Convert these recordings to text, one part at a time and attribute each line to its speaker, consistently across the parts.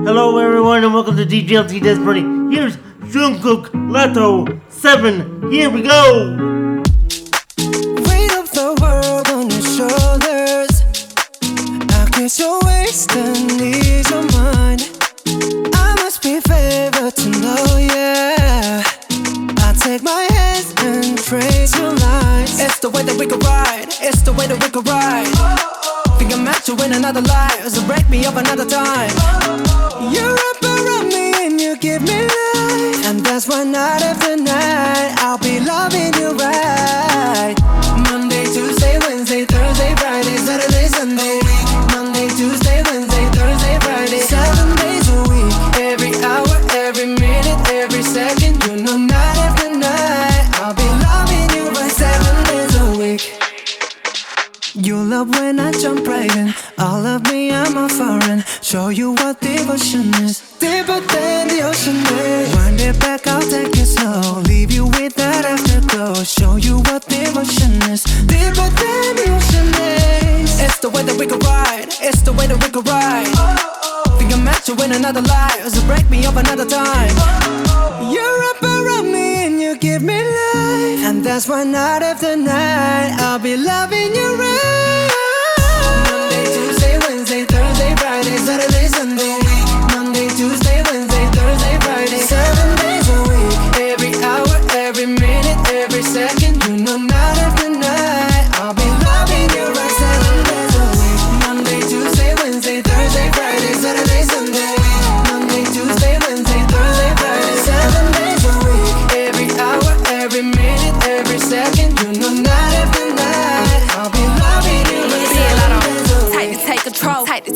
Speaker 1: Hello, everyone, and welcome to DJLT Dance Party. Here's Jungkook Latto 7. Here we go!
Speaker 2: Your waist and. I must be favored to know, yeah. I take my hands and your. It's the way that we could ride. It's the way that we could ride. Oh, oh, oh. Think I you in another life, so break me up another time.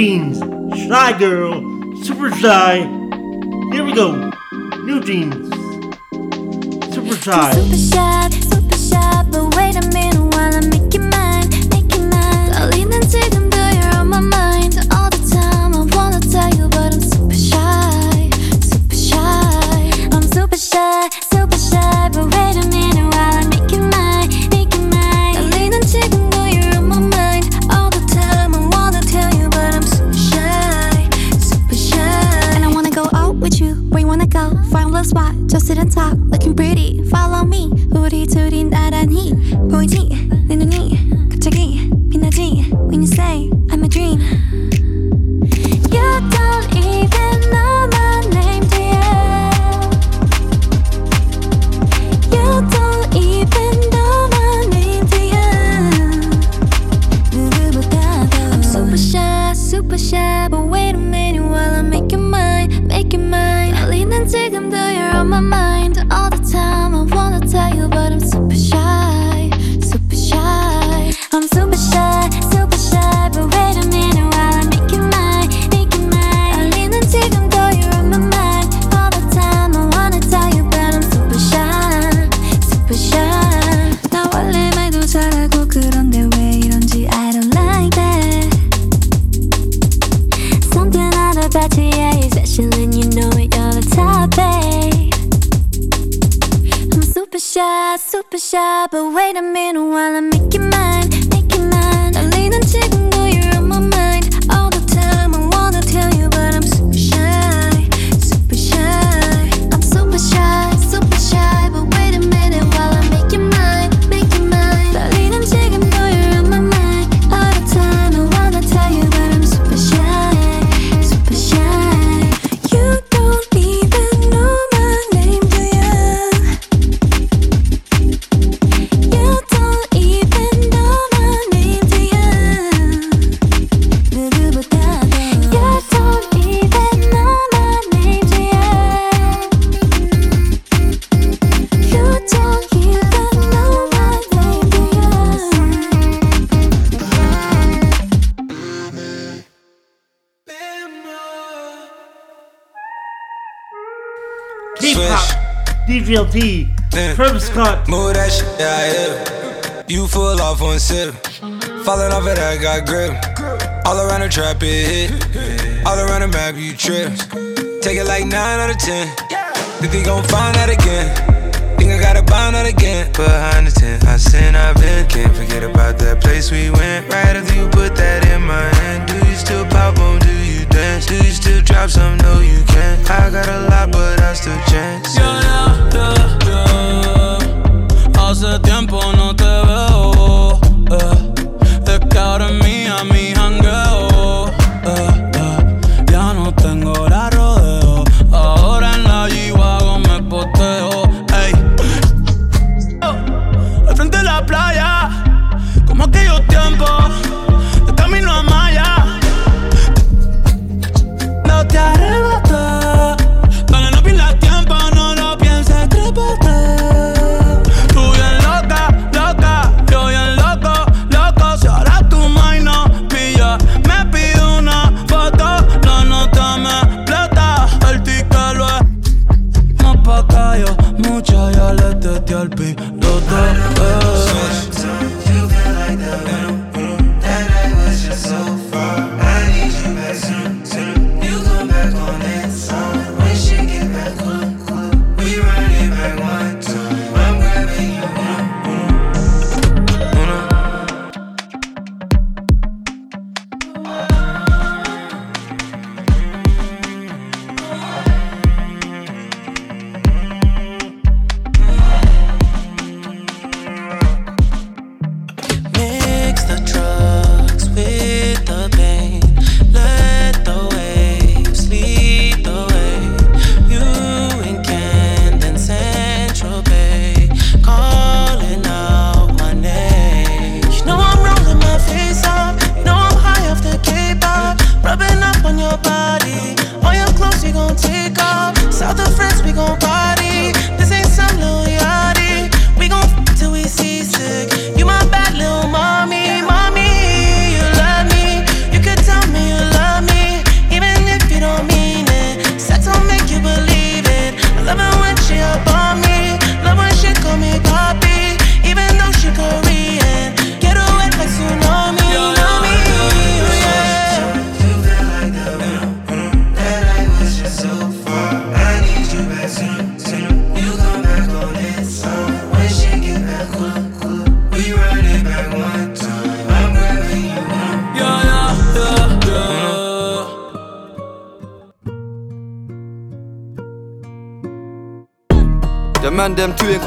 Speaker 1: Jeans, Shy Girl, Super Shy. Here we go. NewJeans, Super Shy.
Speaker 3: Super shy, super shy, but wait a minute while I make you mine, make you mine. just sit and talk, looking pretty. Follow me, 우리 둘이 나란히,
Speaker 4: pointy. Got grip. All around the trap, it hit. All around the map, you trip. Take it like 9 out of 10. Think we gon' find that again. Think I gotta find that again. Behind the tent, I sin, I've been. Can't forget about that place we went. Right after you put that in my hand. Do you still pop on? Do you dance? Do you still drop some? No, you can't. I got a lot, but I still chance.
Speaker 5: Yeah, yeah, yeah, yeah. Hace tiempo no te veo.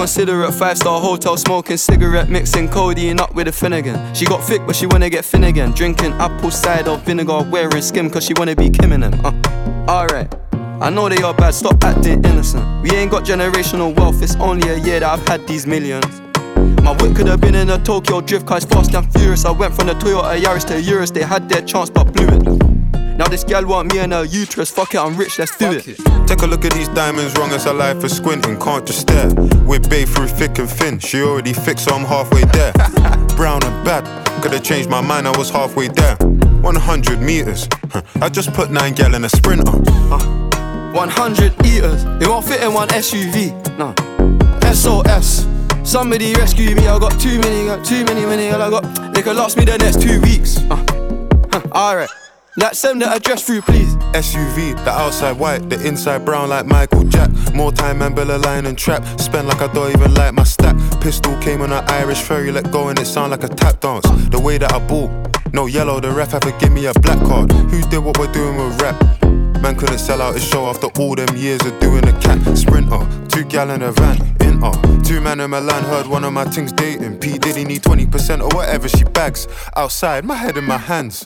Speaker 6: Inconsiderate. Five star hotel smoking cigarette, mixing codeine up with a Finnegan. She got thick, but she wanna get thin again. Drinking apple cider vinegar, wearing skim, cause she wanna be Kim in them. Uh, alright. I know they are bad, stop acting innocent. We ain't got generational wealth, it's only a year that I've had these millions. My whip could have been in a Tokyo drift car, it's fast and furious. I went from the Toyota Yaris to a Urus, they had their chance but blew it. Now this gal want me and her uterus, fuck it, I'm rich, let's do it.
Speaker 7: Take a look at these diamonds, wrong as a life for squinting. Can't just stare. With babe through thick and thin. She already fixed, so I'm halfway there. Brown and bad. Could've changed my mind, I was halfway there. 100 meters. I just put nine gal in a sprinter.
Speaker 6: 100 eaters, it won't fit in one SUV. No. SOS. Somebody rescue me, I got too many, got too many, many, I got. They could last me the next two weeks. Uh. Huh. Alright. Like, send the address through, please.
Speaker 7: SUV, the outside white, the inside brown like Michael Jack. More time and Bella line and trap. Spend like I don't even like my stack. Pistol came on an Irish ferry, let go and it sound like a tap dance. The way that I ball, no yellow, the ref have to give me a black card. Who did what we're doing with rap? Man couldn't sell out his show after all them years of doing a cat sprinter. Two gal in a van, in uh. Two man in Milan heard one of my things dating. P Diddy need 20% or whatever she bags. Outside, my head in my hands.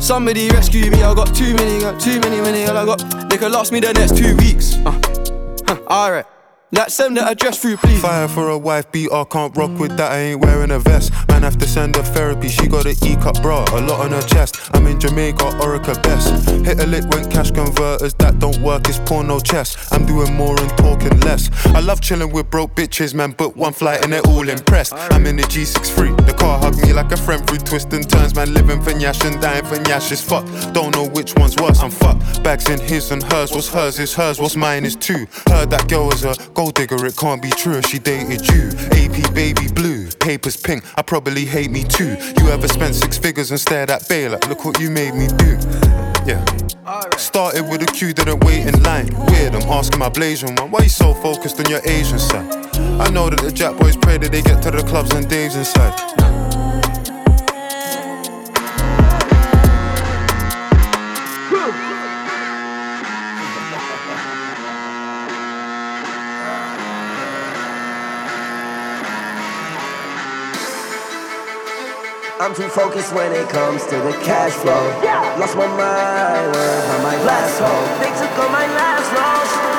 Speaker 6: Somebody rescue me, I got too many, got too many, many, all I got. They could last me the next two weeks. Uh. Huh. Alright. That send the address through, please.
Speaker 7: Fire for a wife, beat I can't rock with that. I ain't wearing a vest. Man, have to send her therapy. She got an E cup bra, a lot on her chest. I'm in Jamaica, Orica best. Hit a lick when cash converters that don't work. It's porno chess. I'm doing more and talking less. I love chilling with broke bitches, man. Book one flight and they're all impressed. I'm in the G63. The car hugged me like a friend through twists and turns. Man, living for Nyash and dying for Nyash is fuck. Don't know which one's worse. I'm fucked. Bags in his and hers. What's hers is hers. What's mine is two. Heard that girl was a gold digger. It can't be true she dated you. AP baby blue, papers pink. I probably hate me too. You ever spent six figures and stared at Bay like, look what you made me do. Yeah. Started with a queue, didn't wait in line. Weird, I'm asking my Blasian one, why you so focused on your Asian side? I know that the Jack boys pray that they get to the clubs and Dave's inside.
Speaker 8: I'm too focused when it comes to the cash flow. Lost my mind when I my last home. They took all my last loss,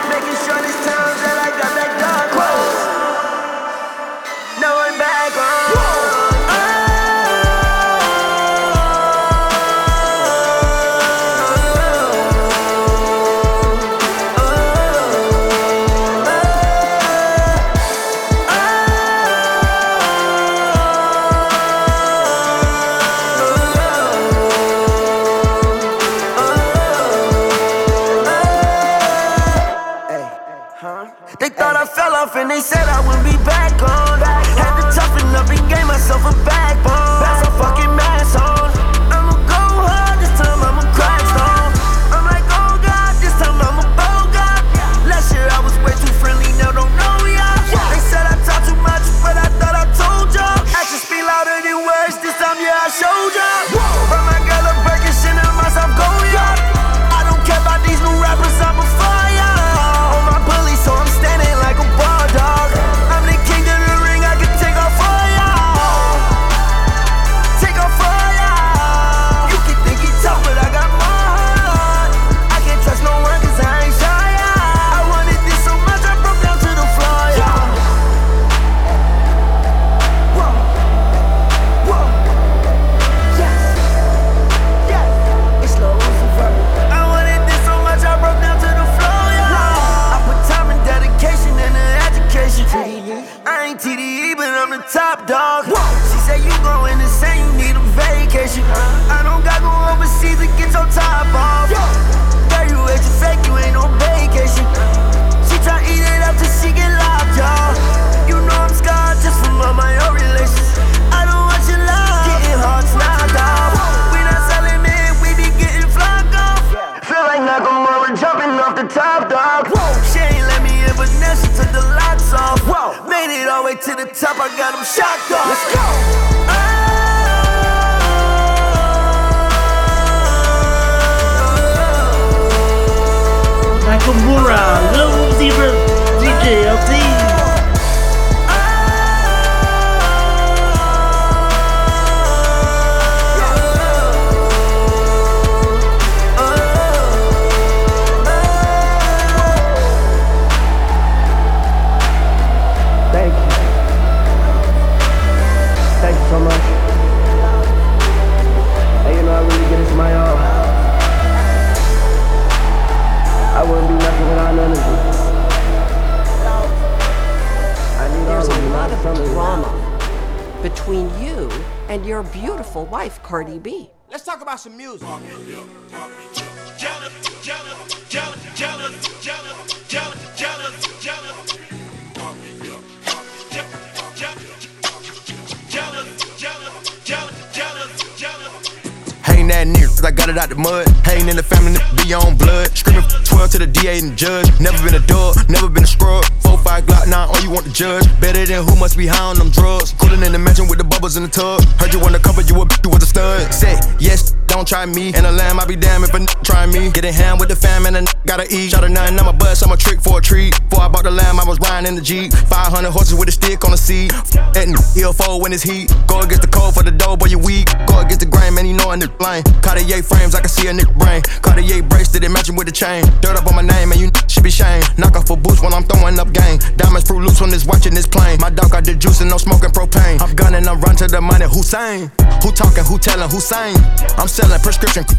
Speaker 8: I got it
Speaker 9: out the mud. Hating in the family, be on blood. Screaming 12 to the DA and judge. Never been a dog, never been a scrub. 4-5 Glock 9, all you want to judge. Better than who must be high on them drugs. Cooling in the mansion with the bubbles in the tub. Heard you wanna cover, you a bitch, you was a stud. Say, yes, don't try me. And a lamb, I be damn if a n- try me. Getting hand with the fam and a n- gotta eat. Shot a nine, I'm a bust, I'm a trick for a treat. Before I bought the lamb, I was riding in the Jeep. 500 horses with a stick on the seat. And he'll fold when it's heat. Go against the cold for the dough, boy, you weak. Go against the grain, man, you know a nigga blind. Cartier frames, I can see a nigga brain. Cartier bracelet, it matching with the chain. Dirt up on my name, and you should be shame. Knock off a boost when I'm throwing up game. Diamonds fruit loose when it's watching this plane. My dog got the juice and no smoking propane. I'm gunning, I'm run to the money. Hussein. Who talking, who telling, who saying? I'm selling prescription.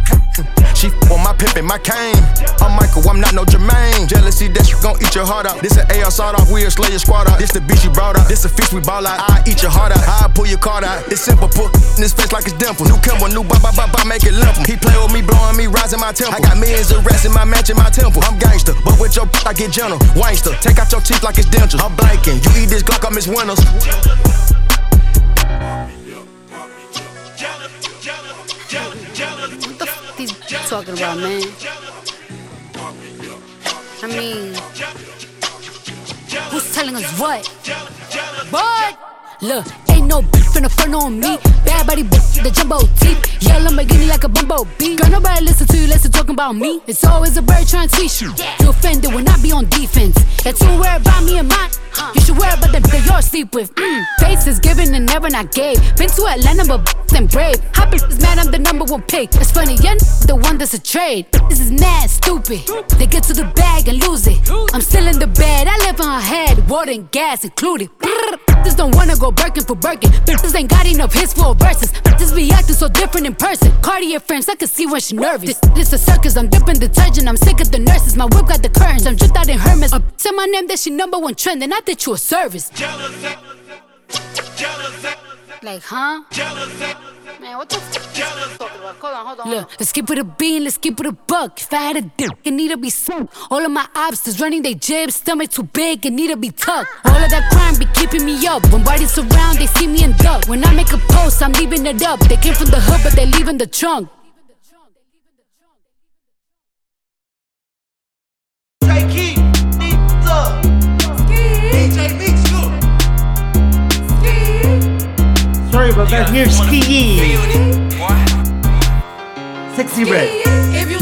Speaker 9: She f- on my pimpin', my cane. I'm Michael, I'm not no Jermaine. Jealousy, that you gon' eat your heart out. This an AR sawed off, we'll slay your squad out. This the beach you brought out. This a fish we ball out. I eat your heart out. I pull your card out. It's simple, put in his face like it's dimple. New Kimber, new ba ba ba ba, make it limp. He play with me, blowing me, rising my temple. I got millions of rats in my in my temple. I'm gangster, but with your I get gentle. Wangster, take out your teeth like it's dentures. I'm blanking. You eat this Glock, I miss Winters.
Speaker 10: What the talking about, man? I mean, who's telling us what? What? Look, ain't no bitch finna front on me. Bad body bitch, the jumbo teeth. Yell Lamborghini like a bumbo bumblebee. Girl, nobody listen to you, listen talking about me. It's always a bird trying to teach you. You offended when I be on defense. That you worry about me and mine. You should worry about the that you're sleep with. Mm. is given and never not gave. Been to Atlanta, but then brave. Happy is mad, I'm the number one pick. It's funny, you're the one that's a trade. This is mad stupid. They get to the bag and lose it. I'm still in the bed, I live on her head, water and gas included. This don't wanna go Birkin for Birkin. Bitches ain't got enough hits for verses. Bitches be acting so different in person. Cartier frames, I can see when she nervous. This, this a circus, I'm dipping detergent. I'm sick of the nurses. My whip got the curtains. I'm dripped out in Hermes. Uh, say my name, that she number one trend, and I did you a service. Like, huh? Man, what the f? Hold on, hold on. Look, let's keep it a bean, let's keep it a buck. If I had a dick, it need to be sunk. All of my obstacles running they jibs, stomach too big, it need to be tucked. All of that crime be keeping me up. When bodies around, they see me in duck. When I make a post, I'm leaving it up. They came from the hood, but they leaving the trunk.
Speaker 1: About that. Here's Ski. Sexyy Red.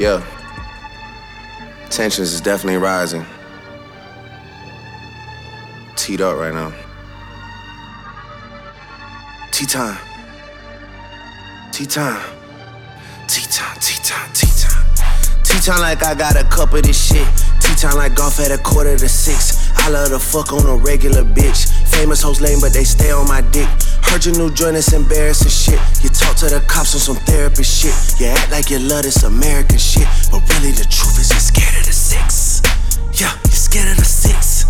Speaker 11: Yeah.
Speaker 9: Tensions is definitely rising. Teed up right now. Tea time. Tea time. Tea time, tea time, tea time. Tea time like I got a cup of this shit. Tea time like golf at a quarter to six. I love to fuck on a regular bitch. Famous hoes lame, but they stay on my dick. Heard your new joint is embarrassing shit. You talk to the cops on some therapy shit. You act like you love this American shit. But really, the truth is you're scared of the six. Yeah, you're scared of the six.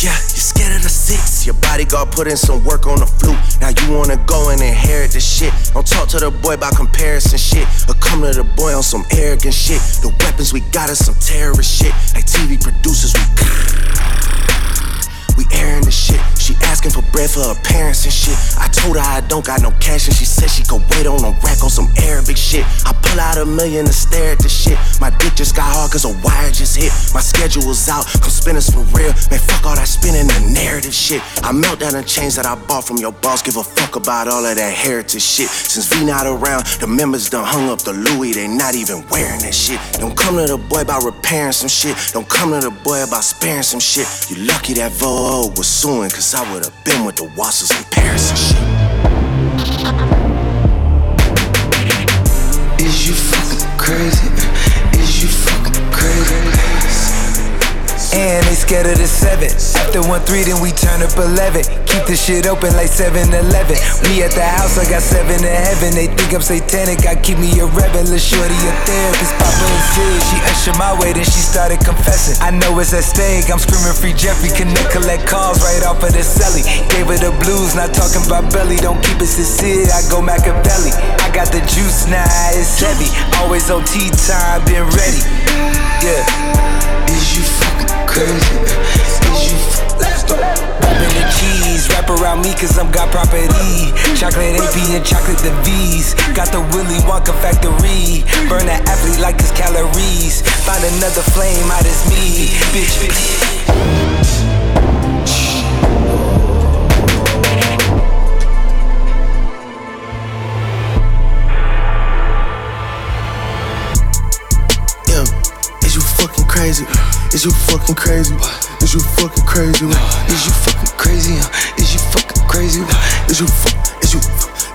Speaker 9: Yeah, you're scared of the six. Your bodyguard put in some work on the flute. Now you wanna go and inherit the shit. Don't talk to the boy about comparison shit. Or come to the boy on some arrogant shit. The weapons we got is some terrorist shit. Like TV producers, we. We airing the shit. She asking for bread for her parents and shit. I told her I don't got no cash and she said she could wait on a rack on some Arabic shit. I pull out a million to stare at the shit. My dick just got hard cause a wire just hit. My schedule's out, come spin us for real. Man, fuck all that spinning the narrative shit. I melt down the chains that I bought from your boss. Give a fuck about all of that heritage shit. Since V not around, the members done hung up the Louis. They not even wearing that shit. Don't come to the boy about repairing some shit. Don't come to the boy about sparing some shit. You lucky that Vo was suing, cause I would've been with the Wassers in Paris and shit.
Speaker 4: Is you fucking crazy? And they scared of the seven. After one three, then we turn up eleven. Keep the shit open like 7-Eleven. We at the house, I got seven in heaven. They think I'm satanic, I keep me a rebel. Lil' shorty a therapist, Papa is good. She ushered my way, then she started confessing. I know it's at stake, I'm screaming free Jeffrey. Connect, collect calls right off of the celly. Gave her the blues, not talking about belly. Don't keep it sincere, I go Machiavelli. Got the juice now, it's heavy. Always on tea time, been ready. Yeah. Is you fucking crazy? Is you go. Rapping the cheese, wrap around me cause I'm got property. Chocolate AP and chocolate the V's. Got the Willy Wonka factory. Burn that athlete like it's calories. Find another flame, out as me. Bitch, bitch.
Speaker 9: Crazy? Is you fucking crazy? Is you fucking crazy?
Speaker 4: Is you fucking crazy? Is you fucking crazy?
Speaker 9: Is you fu- is you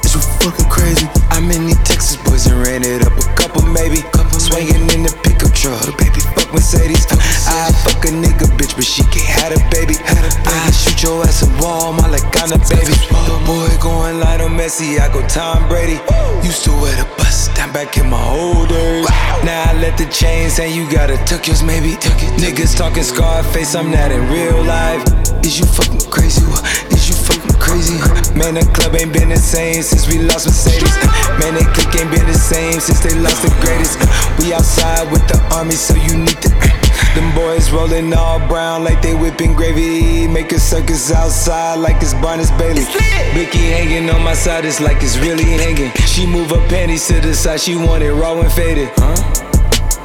Speaker 9: is you fucking crazy?
Speaker 4: I'm in these Texas boys and ran it up a couple, maybe. Swinging in the pickup truck, baby. Fuck Mercedes. I fuck a nigga, bitch, but she can't have a baby. I shoot your ass a wall, my like I'm a baby. The boy going Lionel Messi, I go Tom Brady. Used to wear the bus down back in my old days. Now I let the chain say you gotta tuck yours, maybe. Niggas talking Scarface, I'm not in real life. Is you fucking crazy? Is you crazy? Man, the club ain't been the same since we lost Mercedes. Man, they clique ain't been the same since they lost the greatest. We outside with the army, so you need to. Them boys rolling all brown like they whipping gravy. Make a circus outside like it's Barnes Bailey. Blicky hanging on my side, it's like it's really hanging. She move her panties to the side, she want it raw and faded. Huh?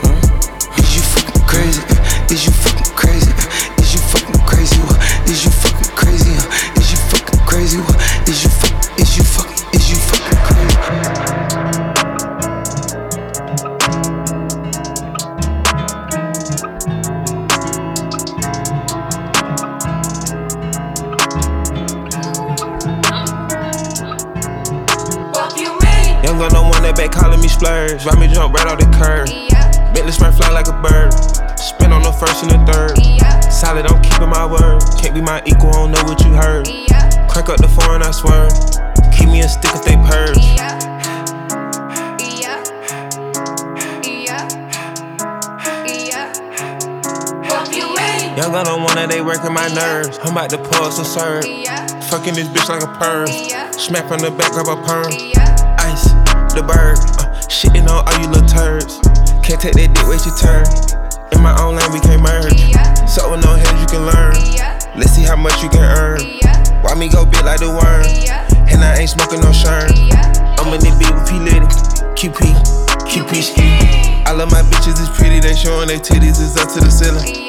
Speaker 4: Huh? Is you fucking crazy? Is you
Speaker 12: back calling me splurge. Ride me jump right off the curb. Bentley spray fly like a bird. Spin on the first and the third. Solid, I'm keeping my word. Can't be my equal, I don't know what you heard. Crank up the foreign, I swear. Keep me a stick if they purge. Yeah. Young on one that they working my nerves. I'm about to pull some serve. Fucking this bitch like a perm. Smack from the back, of a perm. The bird. Uh, shitting on all you little turds. Can't take that dick, wait your turn. In my own lane, we can't merge. So with no heads, you can learn. Let's see how much you can earn. Why me go big like the worm? And I ain't smoking no shirt. I'm in the beat with P Litty. QP, QP ski. I love my bitches, it's pretty. They showing their titties, it's up to the ceiling.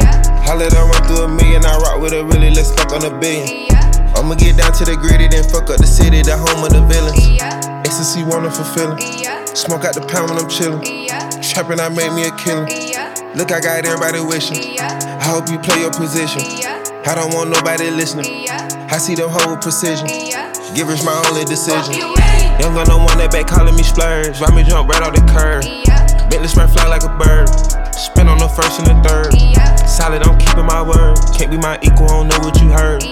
Speaker 12: Let her run through a million. I rock with a really, let's fuck on a billion. I'ma get down to the gritty, then fuck up the city, the home of the villains. Ecstasy, wonderful feeling. Smoke out the pound when I'm chillin'. Trapping, I made me a killer. Look, I got everybody wishing. I hope you play your position. I don't want nobody listening. I see them hoe with precision. Givers my only decision. Young gun, no one that back calling me splurge. Ride me jump right off the curb. Bentley spray fly like a bird. Spin on the first and the third. Solid, I'm keeping my word. Can't be my equal, I don't know what you heard.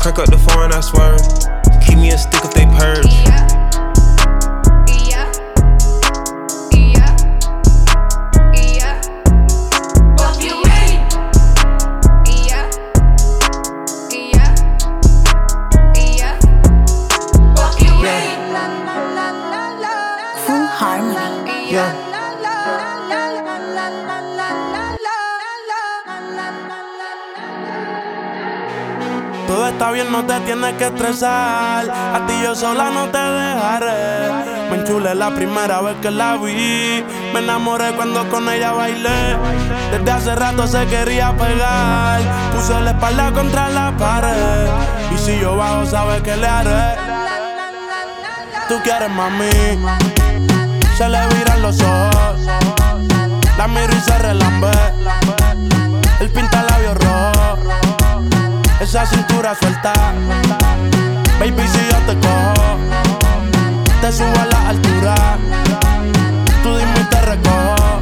Speaker 12: Crank up the foreign, I swear. Keep me a stick if they purge.
Speaker 13: Todo está bien, no te tienes que estresar. A ti yo sola no te dejaré. Me enchulé la primera vez que la vi. Me enamoré cuando con ella bailé. Desde hace rato se quería pegar. Puse la espalda contra la pared. Y si yo bajo, sabes que le haré. Tú quieres mami. Se le viran los ojos. La miro y se relambe. El pinta labios rojo. Esa cintura suelta. Baby, si yo te cojo, te subo a la altura. Tú dime y te recojo.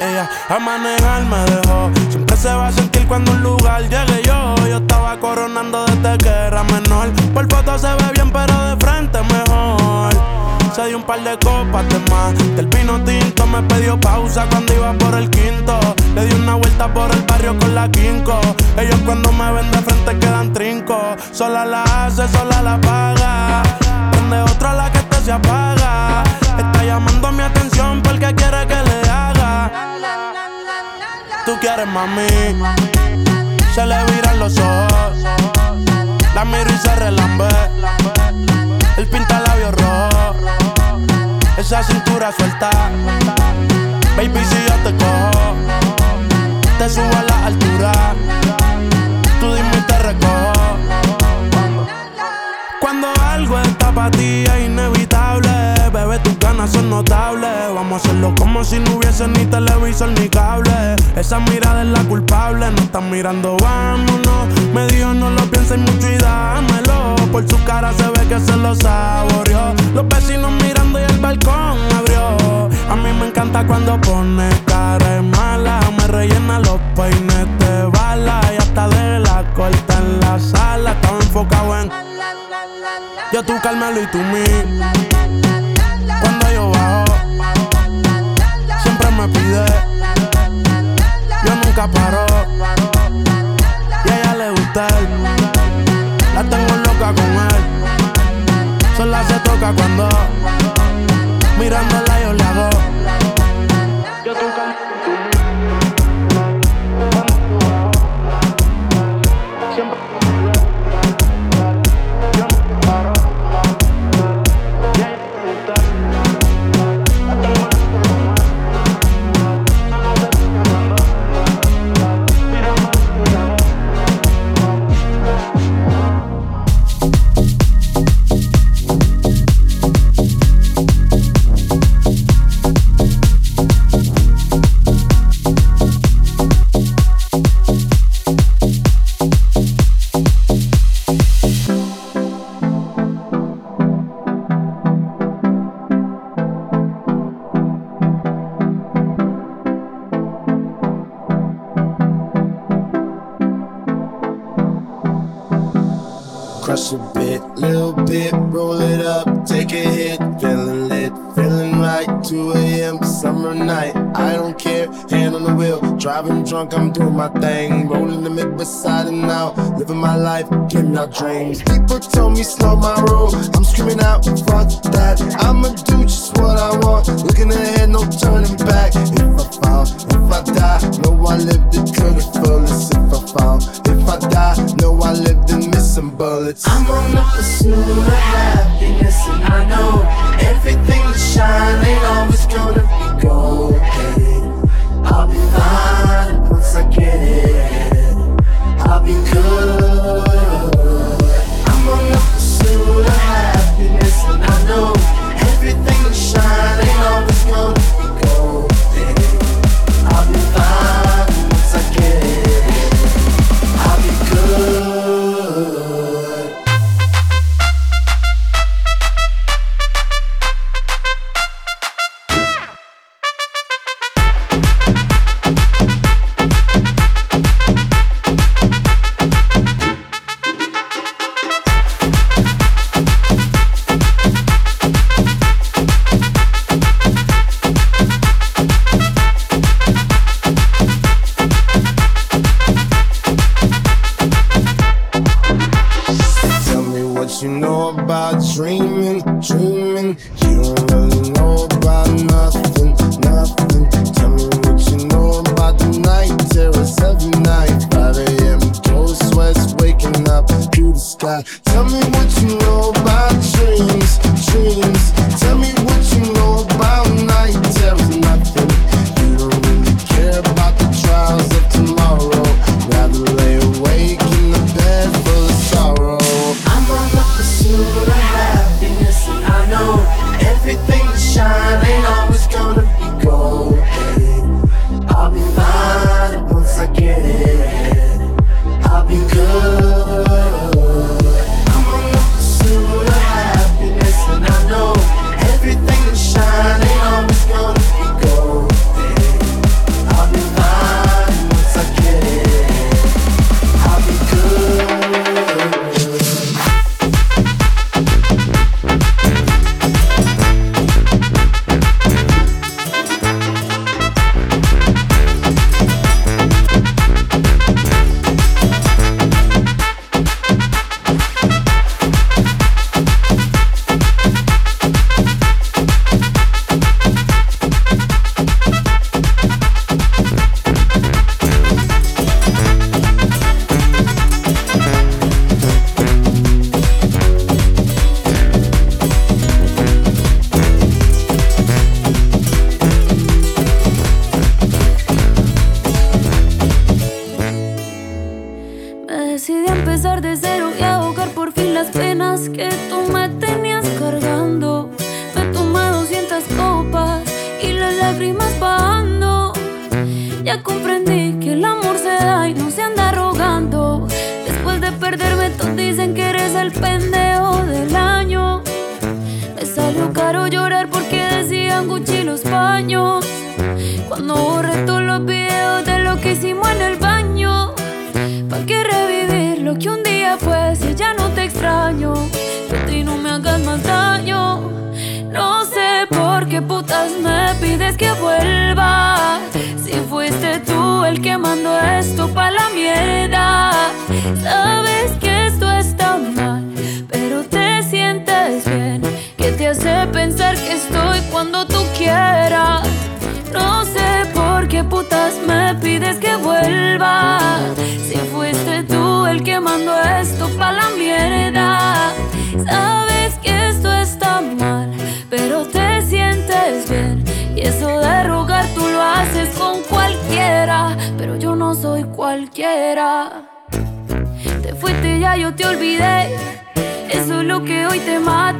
Speaker 13: Ella a manejar me dejó. Siempre se va a sentir cuando un lugar llegue yo. Yo estaba coronando desde que era menor. Por foto se ve bien, pero de frente mejor. Se dio un par de copas de más. Del vino tinto me pidió pausa cuando iba por el quinto. Le di una vuelta por el barrio con la quinco. Ellos cuando me ven de frente quedan trinco. Sola la hace, sola la paga. Prende otra la que este se apaga. Está llamando mi atención porque quiere que le haga. Tú quieres mami. Se le viran los ojos. La miro y se relambe. El pinta labios rojo. Esa cintura suelta. Baby, si yo te cojo, te subo a la altura. Tú dime y te recojo. Cuando algo está para ti es inevitable, tus ganas son notables. Vamos a hacerlo como si no hubiese ni televisor ni cable. Esa mirada es la culpable, no están mirando, vámonos. Me dijo no lo pienses mucho y dámelo. Por su cara se ve que se lo saboreó. Los vecinos mirando y el balcón abrió. A mí me encanta cuando pone cara mala. Me rellena los peines de bala. Y hasta de la corta en la sala. Estaba enfocado en yo tú Carmelo y tú mí. Y a ella le gusta. La tengo loca con él. Sola se toca cuando
Speaker 14: drunk, I'm doing my thing. Rolling the mid beside and out, living my life, getting out dreams. People told me slow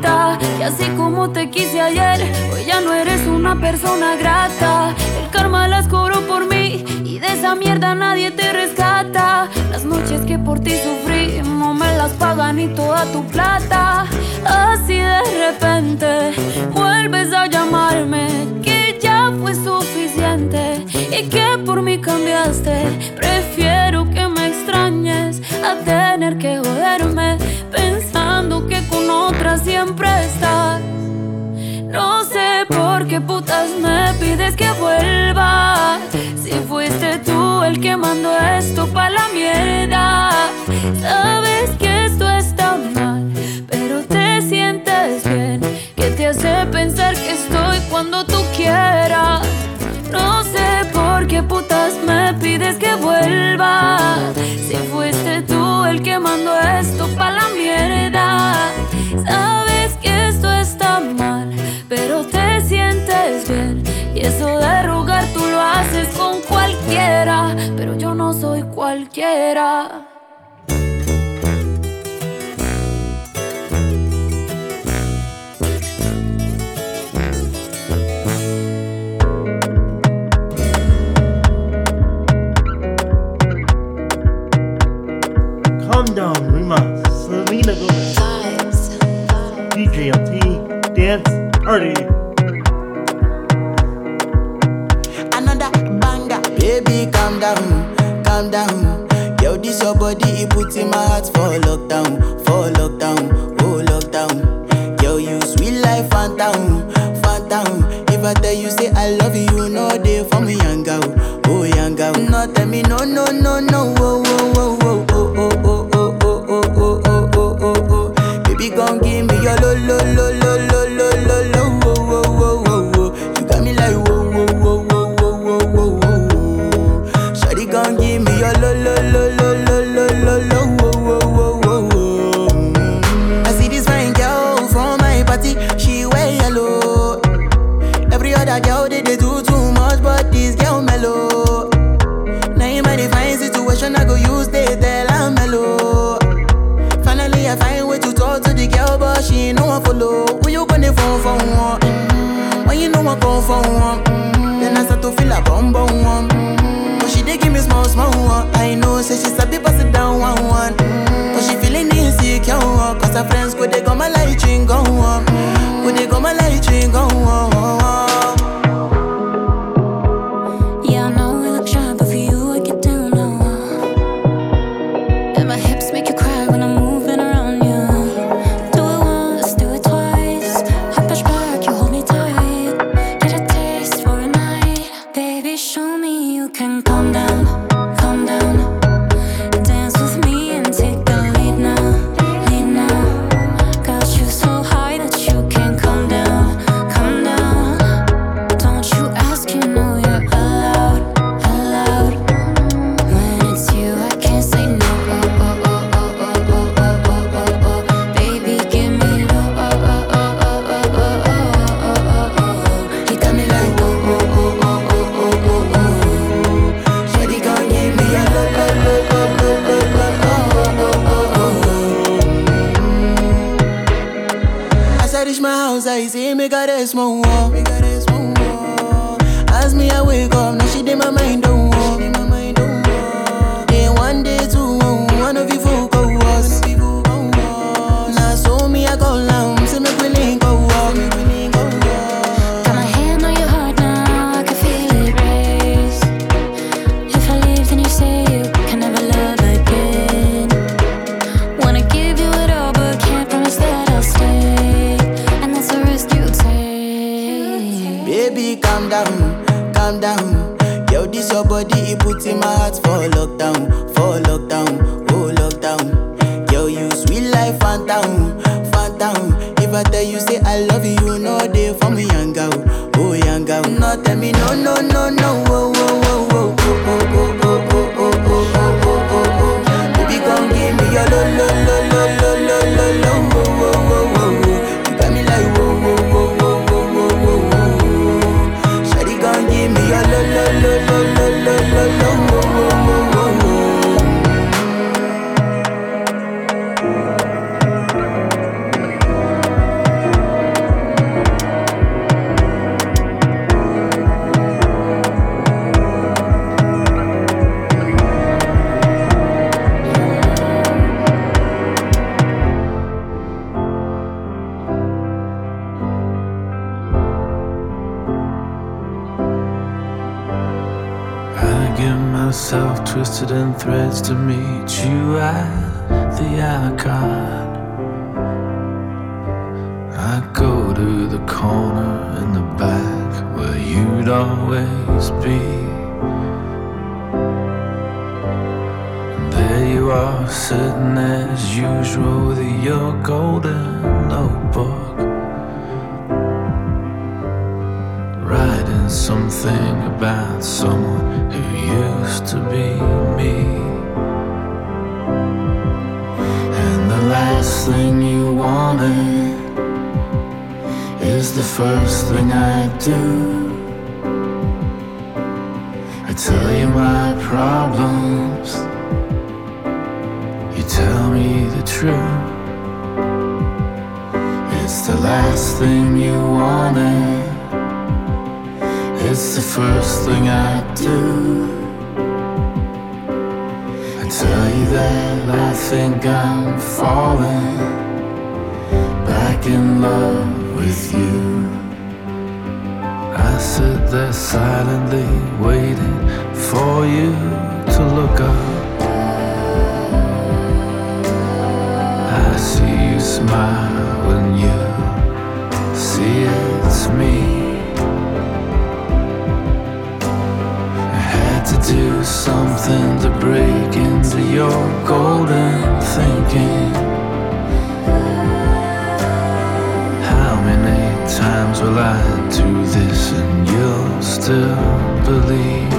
Speaker 15: falta. Y así como te quise ayer, hoy ya no eres una persona grata. El karma las cobró por mí y de esa mierda nadie te rescata. Las noches que por ti sufrí, no me las pagan ni toda tu plata. Así de repente vuelves a llamarme, que ya fue suficiente y que por mí cambiaste. Prefiero que me extrañes a tener que joderme siempre estás. No sé por qué putas me pides que vuelva. Si fuiste tú el que mandó esto pa' la mierda. Sabes que esto está mal, pero te sientes bien. Que te hace pensar que estoy cuando tú quieras. No sé por qué putas me pides que vuelva. Si fuiste tú el que mandó esto pa' la mierda. Sabes que esto está mal, pero te sientes bien. Y eso de rogar tú lo haces con cualquiera, pero yo no soy cualquiera.
Speaker 16: Calm down, Rima. Selena Gomez. dance party.
Speaker 17: Another banger. Baby, calm down, calm down. Yo, this your body, it puts in my heart for lockdown, for lockdown, oh lockdown. Yo, you sweet life, phantom, phantom. If I tell you, say I love you, for me, young oh young. No, tell me, no, no, no, no, oh, oh, oh, oh, oh, oh, oh, oh, oh, oh, oh, oh, oh, oh, oh. The
Speaker 18: first thing I do. I tell you my problems. You tell me the truth. It's the last thing you wanted. It's the first thing I do. I tell you that I think I'm falling back in love with you. I sit there silently waiting for you to look up. I see you smile when you see it's me. I had to do something to break into your golden thinking. Times will I do this and you'll still believe?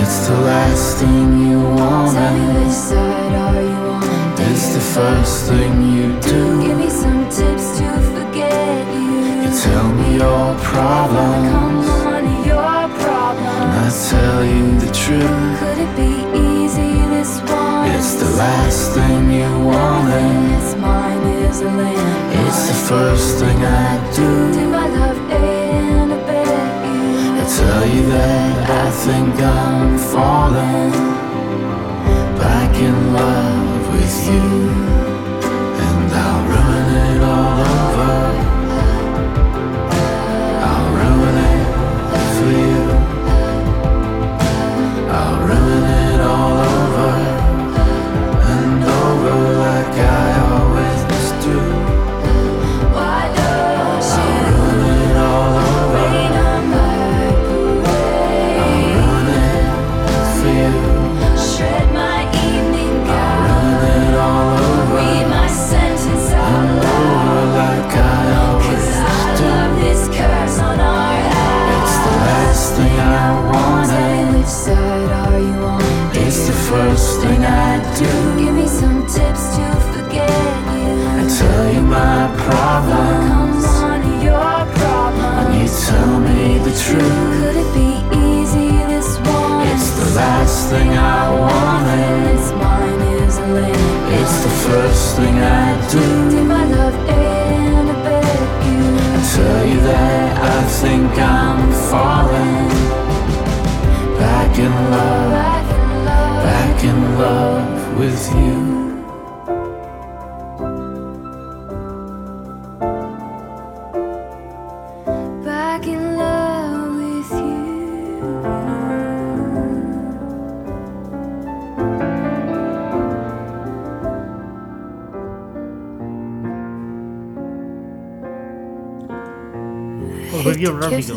Speaker 18: It's the last thing you want.
Speaker 3: Tell me which side are you on?
Speaker 18: It's the first thing you do.
Speaker 3: Give me some tips to forget you.
Speaker 18: You tell me your problems,
Speaker 3: Come on, your problem.
Speaker 18: and I tell you the truth.
Speaker 3: Could it be easy this one?
Speaker 18: It's the last thing you wanted.
Speaker 3: It's is a land.
Speaker 18: It's the first thing I do.
Speaker 3: My love and I bet.
Speaker 18: I tell you that I think I'm falling back in love with you,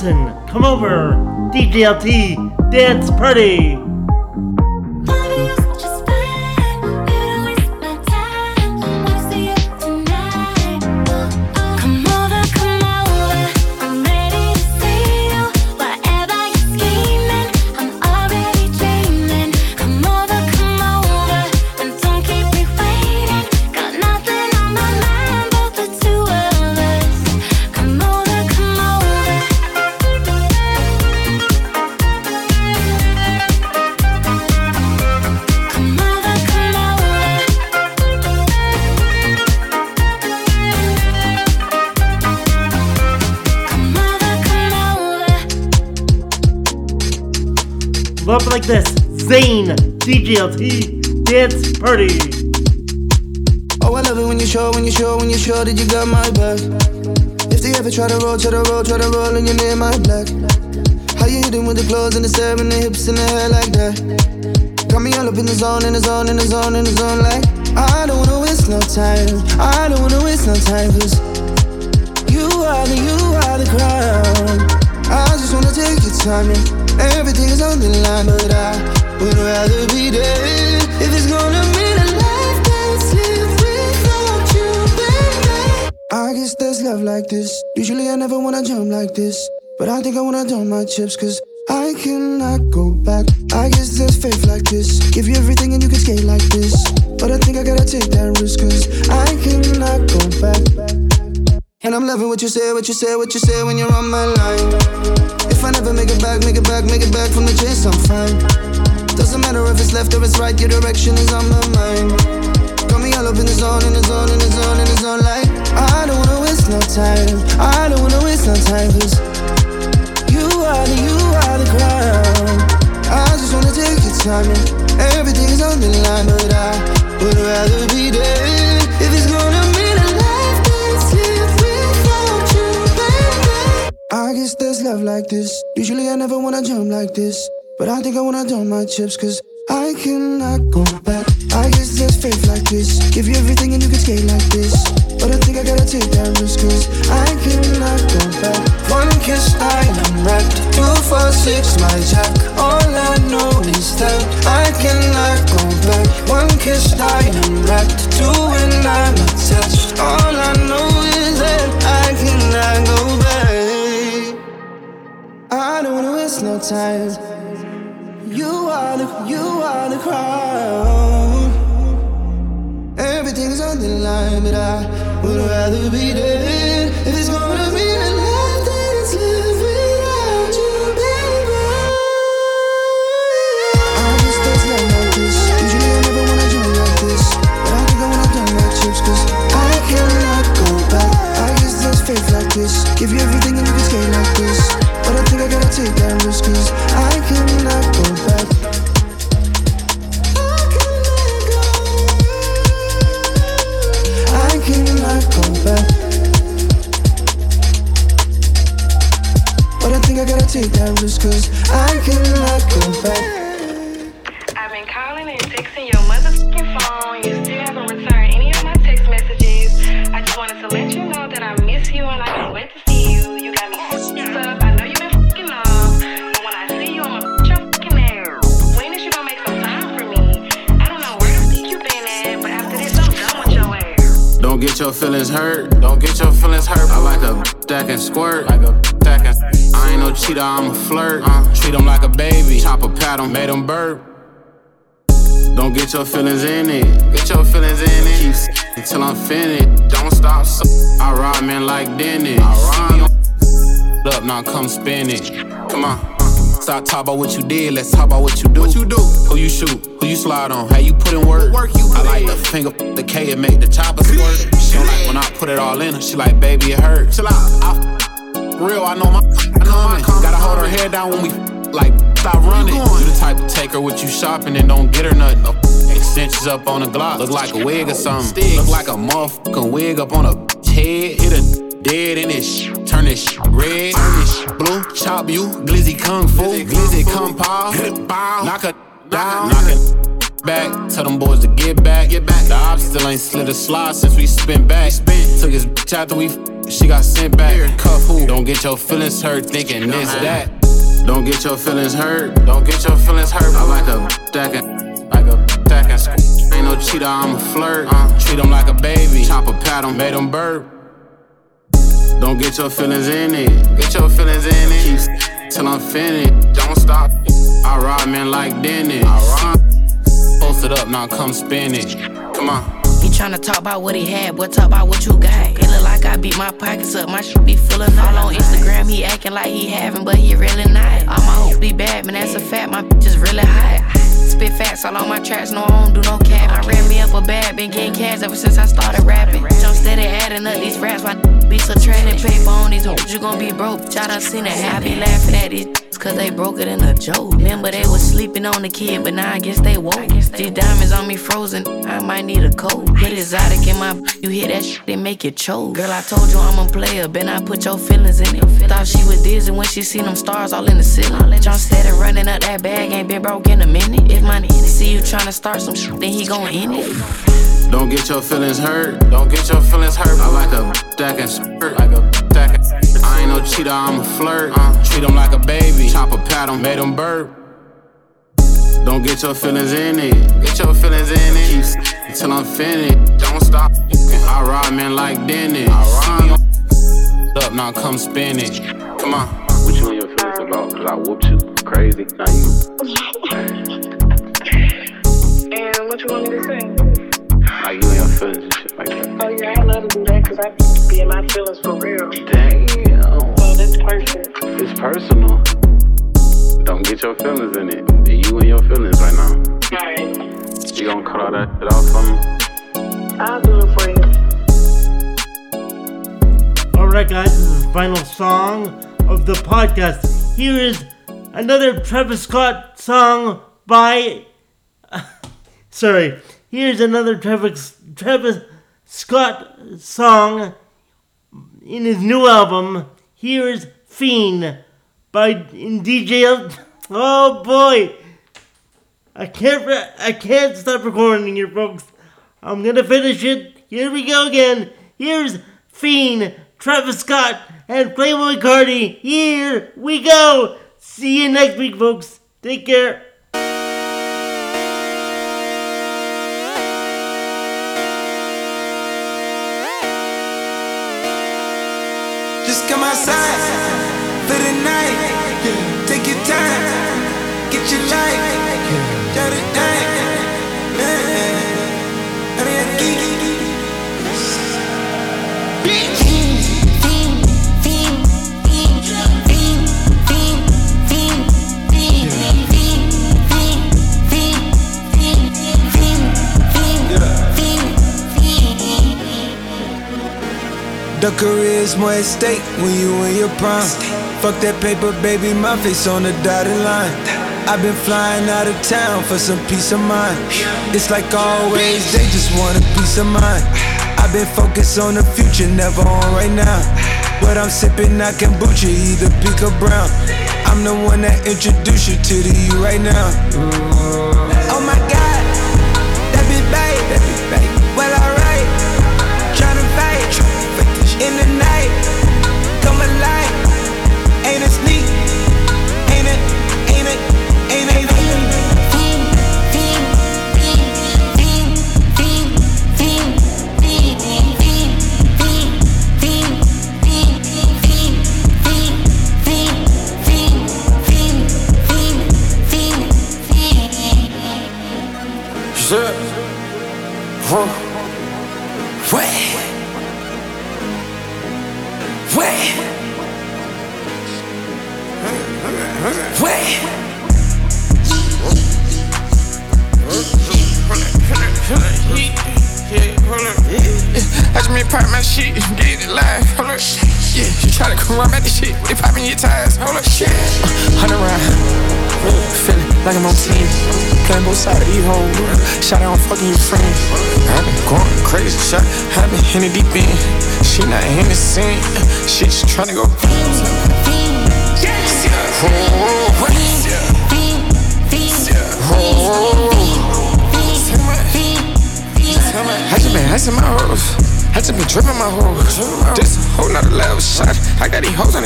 Speaker 19: Come
Speaker 16: over.
Speaker 20: DJLT, dance party. GLT Dance Party.
Speaker 2: Oh, I love it when you show, when you show, when you show that you got my back. If they ever try to roll, try to roll, try to roll, and you're near my black. How you hitting with the clothes and the seven, and the hips and the hair like that? Got me all up in the zone, in the zone, in the zone, in the zone, like. I don't wanna waste no time. I don't wanna waste no time, cause you are the, you are the crown. I just wanna take your time, and everything is on the line, but I would rather be dead if it's gonna mean a life that's lived without you, baby. I guess there's love like this. Usually I never wanna jump like this, but I think I wanna dump my chips, cause I cannot go back. I guess there's faith like this. Give you everything and you can skate like this. But I think I gotta take that risk, cause I cannot go back. And I'm loving what you say, what you say, what you say when you're on my line. If I never make it back, make it back, make it back from the chase, I'm fine. Doesn't matter if it's left or it's right, your direction is on my mind. Got me all up in the zone, in the zone, in the zone, in the zone, like I don't wanna waste no time. I don't wanna waste no time, cause you are the, you are the crown. I just wanna take your time, yeah. Everything is on the line, but I would rather be dead if it's gonna mean a life that's lived without you, baby. I guess there's love like this. Usually I never wanna jump like this, but I think I wanna dump my chips, cause I cannot go back. I guess there's faith like this. Give you everything and you can skate like this. But I think I gotta take that risk, cause I cannot go back. One kiss, I am wrecked. Two, four, six, my jack. All I know is that I cannot go back. One kiss, I am wrecked. Two, and I'm attached. All I know is that I cannot go back. I don't wanna waste no time. You are the, you are the crown. Everything's on the line, but I would rather be dead if it's gonna be
Speaker 21: Stop talking about what you did, let's talk about what you do. What you do? Who you shoot? Who you slide on? How you put in work? work you I like the finger, the K and make the chopper squirt. She don't like when I put it all in her. She like, baby, it hurts. Chill out. I f- real, I know my, I know my. Gotta hold her head down when we like stop running. You the type to take her with you shopping and don't get her nothing. No extensions up on a Glock, look like a wig or something. Look like a motherfucking wig up on a head. Hit a dead in this sh- turn this red, turn blue. Chop you, glizzy kung fu, glizzy kung pao, knock her down, knock it back. Tell them boys to get back, get back. The ops still ain't slid a slide since we spin back. Spin. Took his bitch after we, f- she got sent back. Cuff who? Don't get your feelings hurt thinking this that. Don't get your feelings hurt. Don't get your feelings hurt. I like a that can, like a that can. Ain't no cheater, I'm a flirt. Uh, treat him like a baby. Chop a pat him, made him burp. Don't get your feelings in it. Get your feelings in it. Keep till I'm finished. Don't stop. I ride men like Dennis. I ride. Post it up, now come spin it. Come on.
Speaker 22: He tryna talk about what he had, but talk about what you got. It look like I beat my pockets up, my shit be full of All on Instagram, he acting like he having, but he really not. All my hoes be bad, man, that's a fact, my bitch is really hot. Spit facts all on my tracks, no, I don't do no cap. I ran me up a bag, been getting cash ever since I started rapping. Jump steady adding up these raps, my be subtracting paper on these hoes. You gon' be broke, bitch, I seen it. I be laughing at these cause they broke it in a joke. Remember they was sleeping on the kid, but now I guess they woke. These diamonds on me frozen, I might need a coat. Put exotic in my, you hear that shit, they make you choke. Girl, I told you I'm a player, been I put your feelings in it. Thought she was dizzy when she seen them stars all in the ceiling. John steady running up that bag, ain't been broke in a minute. If my see you tryna start some shit, then he gon' end it.
Speaker 21: Don't get your feelings hurt. Don't get your feelings hurt. I like a that can squirt. Like a that can. I ain't no
Speaker 23: cheetah, I'm a flirt. Uh, treat him like a baby. Chop a pat him, made him burp. Don't get your feelings in it. Get your feelings in it. Keep until I'm finished. Don't stop. I ride men like Dennis. I ride up, now come spin it. Come on.
Speaker 21: What you and your feelings about? Cause I whooped you. Crazy. Now you.
Speaker 24: And what you want me to say?
Speaker 21: Feelings and shit like that.
Speaker 24: Oh yeah, I love to do that because I be in my feelings for real.
Speaker 21: Damn.
Speaker 24: So that's perfect.
Speaker 21: It's personal. Don't get your feelings in it. You and your feelings right now.
Speaker 24: Alright.
Speaker 21: You gonna cut all that shit off for me?
Speaker 24: I'll do it for you.
Speaker 16: Alright, guys, this is the final song of the podcast. Here is another Travis Scott song by. Sorry, here's another Travis, Travis Scott song in his new album. Here's Fiend by in DJ. Oh boy, I can't. I can't stop recording here, folks. I'm gonna finish it. Here we go again. Here's Fiend, Travis Scott, and Playboi Carti. Here we go. See you next week, folks. Take care.
Speaker 4: The career's more at stake when you in your prime. Fuck that paper, baby, my face on the dotted line. I've been flying out of town for some peace of mind. It's like always, they just want a peace of mind. I've been focused on the future, never on right now. But I'm sipping not kombucha, either pink or brown. I'm the one that introduced you to the you right now. Oh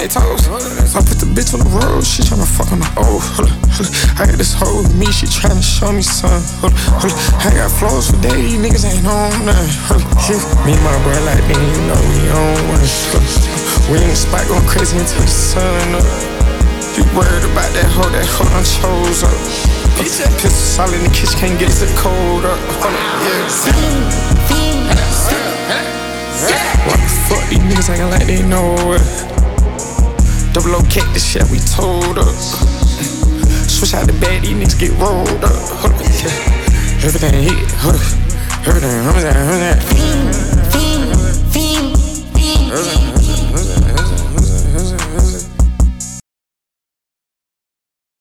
Speaker 25: got these hoes on their toes. I put the bitch on the road. She tryna fuck on the. Hold up, hold up. I got this hoe with me. She tryna show me some. Hold up, hold up. I got flows for days. These niggas ain't on nothing. Me and my bro like me, you know we on one. We in the spot going crazy until the sun up. You worried about that hoe? That hoe done chose up. Pistol solid in the kitchen, can't get it cold up. Yeah. What the fuck, these niggas acting like they know it. Double O cat, this shit we told up. Switch out the bed, these niggas get rolled up. Hold up, yeah. Everything hit, hold up. Everything, hold that.